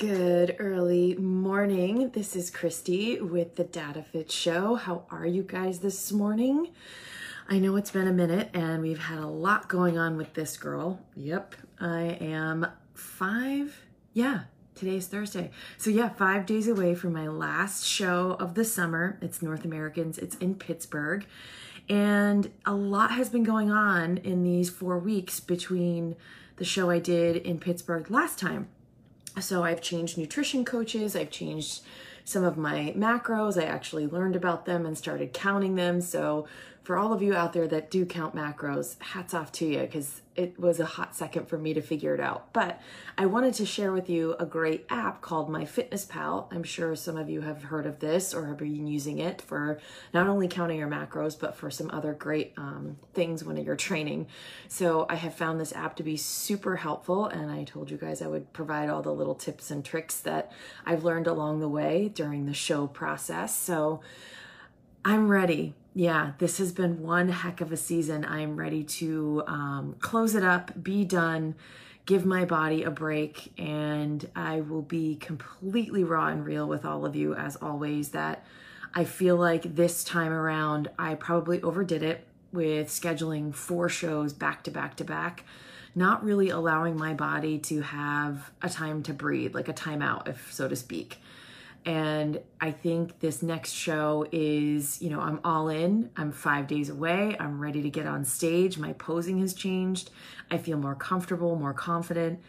Good early morning. This is Kristi with the Data Fit Show. How are you guys this morning? I know it's been a minute and we've had a lot going on with this girl. Yep, I am five, yeah, today's Thursday. So, yeah, five days away from my last show of the summer. It's North Americans, it's in Pittsburgh. And a lot has been going on in these four weeks between the show I did in Pittsburgh last time so I've changed nutrition coaches, I've changed some of my macros. I actually learned about them and started counting them. So for all of you out there that do count macros, hats off to you because it was a hot second for me to figure it out. But I wanted to share with you a great app called MyFitnessPal. I'm sure some of you have heard of this or have been using it for not only counting your macros, but for some other great um, things when you're training. So I have found this app to be super helpful, and I told you guys I would provide all the little tips and tricks that I've learned along the way during the show process. So I'm ready yeah, this has been one heck of a season. I'm ready to um, close it up, be done, give my body a break, and I will be completely raw and real with all of you as always. That I feel like this time around, I probably overdid it with scheduling four shows back to back to back, not really allowing my body to have a time to breathe, like a timeout, if so to speak. And I think this next show is, you know, I'm all in. I'm five days away. I'm ready to get on stage. My posing has changed. I feel more comfortable, more confident.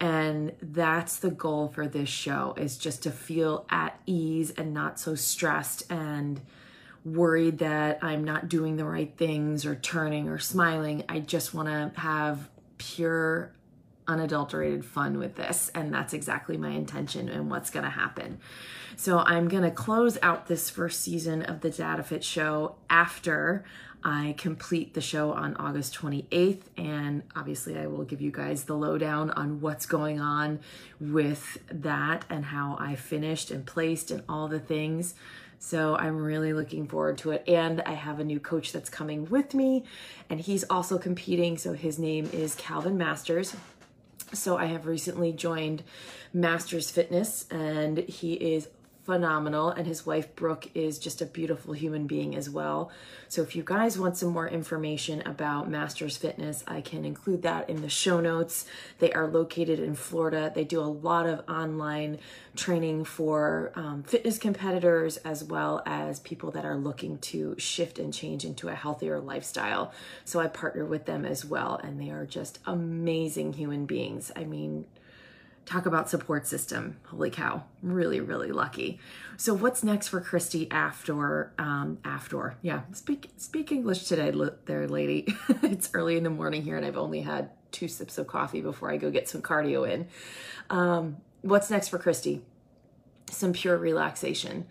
And that's the goal for this show is just to feel at ease and not so stressed and worried that I'm not doing the right things or turning or smiling. I just want to have pure unadulterated fun with this. And that's exactly my intention and what's going to happen. So I'm going to close out this first season of the Data Fit show after I complete the show on August 28th. And obviously, I will give you guys the lowdown on what's going on with that and how I finished and placed and all the things. So I'm really looking forward to it. And I have a new coach that's coming with me, and he's also competing. So his name is Calvin Masters. So I have recently joined Masters Fitness, and he is phenomenal and his wife Brooke is just a beautiful human being as well. So if you guys want some more information about Masters Fitness, I can include that in the show notes. They are located in Florida. They do a lot of online training for um, fitness competitors as well as people that are looking to shift and change into a healthier lifestyle. So I partner with them as well and they are just amazing human beings. I mean, Talk about support system. Holy cow. Really, really lucky. So what's next for Kristi after, um, after, yeah, speak, speak English today there, lady. it's early in the morning here and I've only had two sips of coffee before I go get some cardio in. Um, what's next for Kristi? Some pure relaxation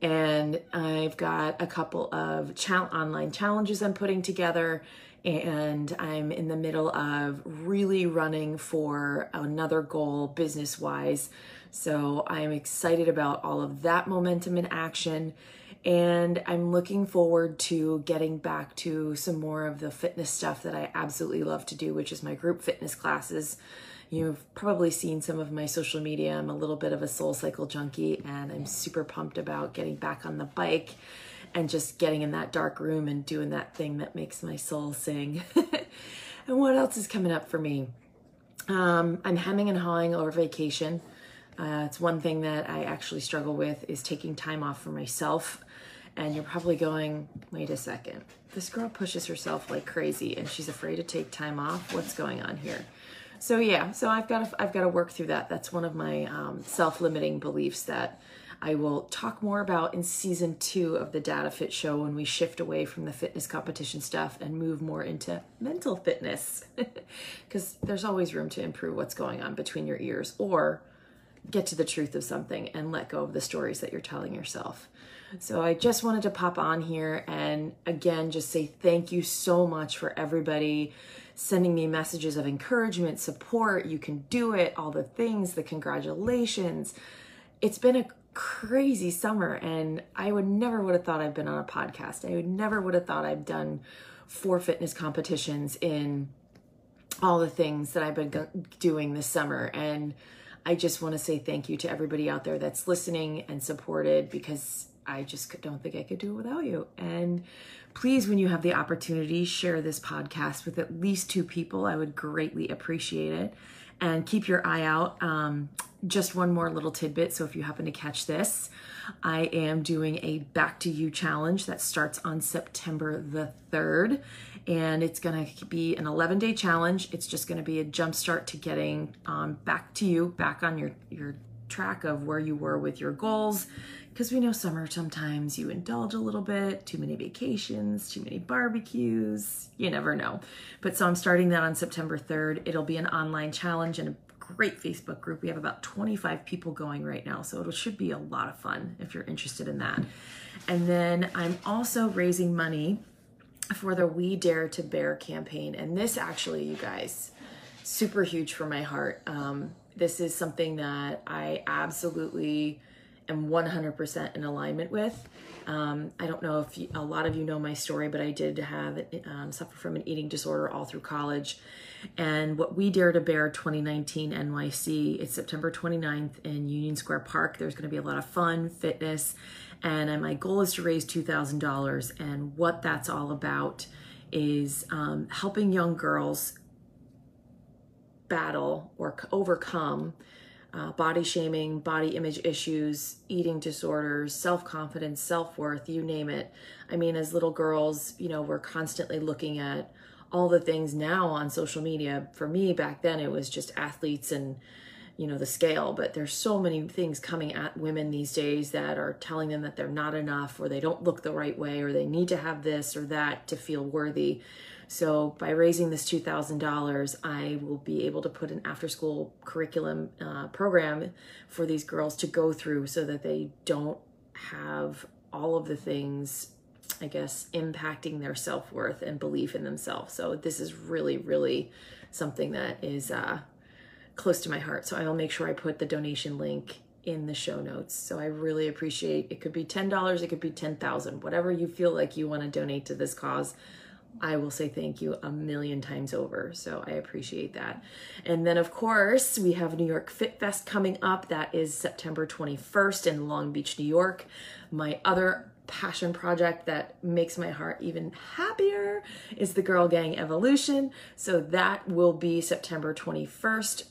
and I've got a couple of online challenges I'm putting together and I'm in the middle of really running for another goal business wise. So I'm excited about all of that momentum in action. And I'm looking forward to getting back to some more of the fitness stuff that I absolutely love to do, which is my group fitness classes. You've probably seen some of my social media. I'm a little bit of a SoulCycle junkie, and I'm super pumped about getting back on the bike and just getting in that dark room and doing that thing that makes my soul sing. and what else is coming up for me? Um, I'm hemming and hawing over vacation. Uh, it's one thing that I actually struggle with is taking time off for myself. And you're probably going, wait a second. This girl pushes herself like crazy and she's afraid to take time off. What's going on here? So yeah, so I've got to, I've got to work through that. That's one of my um, self-limiting beliefs that I will talk more about in season two of the Data Fit Show when we shift away from the fitness competition stuff and move more into mental fitness. Because there's always room to improve what's going on between your ears or get to the truth of something and let go of the stories that you're telling yourself. So I just wanted to pop on here and again just say thank you so much for everybody sending me messages of encouragement, support, you can do it, all the things, the congratulations. It's been a crazy summer and I would never would have thought I'd been on a podcast. I would never would have thought I've done four fitness competitions in all the things that I've been doing this summer and I just want to say thank you to everybody out there that's listening and supported because I just don't think I could do it without you. And please, when you have the opportunity, share this podcast with at least two people. I would greatly appreciate it. And keep your eye out. Um, just one more little tidbit. So if you happen to catch this, I am doing a back to you challenge that starts on September the 3rd. And it's going to be an 11 day challenge. It's just going to be a jump start to getting um, back to you, back on your, your track of where you were with your goals because we know summer sometimes you indulge a little bit, too many vacations, too many barbecues, you never know. But so I'm starting that on September 3rd. It'll be an online challenge and a great Facebook group. We have about 25 people going right now, so it should be a lot of fun if you're interested in that. And then I'm also raising money for the We Dare to Bear campaign. And this actually, you guys, super huge for my heart. Um, this is something that I absolutely am 100% in alignment with. Um, I don't know if you, a lot of you know my story, but I did have um, suffer from an eating disorder all through college. And what we dare to bear 2019 NYC, it's September 29th in Union Square Park. There's going to be a lot of fun, fitness, and my goal is to raise $2,000. And what that's all about is um, helping young girls battle or overcome uh, body shaming, body image issues, eating disorders, self confidence, self worth, you name it. I mean, as little girls, you know, we're constantly looking at all the things now on social media. For me, back then, it was just athletes and, you know, the scale, but there's so many things coming at women these days that are telling them that they're not enough or they don't look the right way or they need to have this or that to feel worthy. So by raising this $2,000, I will be able to put an after school curriculum uh, program for these girls to go through so that they don't have all of the things, I guess, impacting their self worth and belief in themselves. So this is really, really something that is uh, close to my heart. So I will make sure I put the donation link in the show notes. So I really appreciate it could be $10, it could be 10,000, whatever you feel like you want to donate to this cause. I will say thank you a million times over. So I appreciate that. And then, of course, we have New York Fit Fest coming up. That is September 21st in Long Beach, New York. My other passion project that makes my heart even happier is the Girl Gang Evolution. So that will be September 21st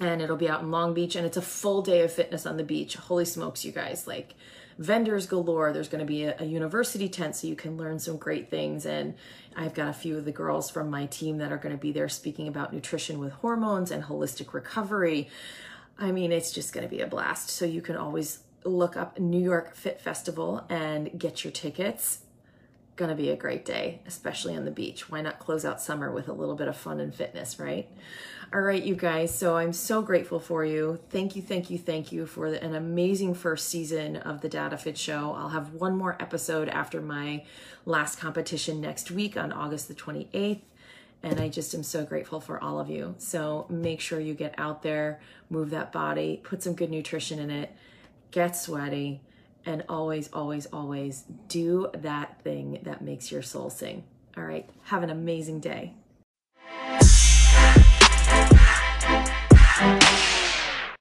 and it'll be out in Long Beach and it's a full day of fitness on the beach. Holy smokes, you guys. Like, vendors galore. There's going to be a, a, university tent so you can learn some great things. And I've got a few of the girls from my team that are going to be there speaking about nutrition with hormones and holistic recovery. I mean, it's just going to be a blast. So you can always look up New York Fit Festival and get your tickets. Gonna be a great day, especially on the beach. Why not close out summer with a little bit of fun and fitness, right? All right, you guys. So I'm so grateful for you. Thank you, thank you, thank you for an amazing first season of the Data Fit Show. I'll have one more episode after my last competition next week on August the 28th. And I just am so grateful for all of you. So make sure you get out there, move that body, put some good nutrition in it, get sweaty, and always, always, always do that thing that makes your soul sing. All right, have an amazing day.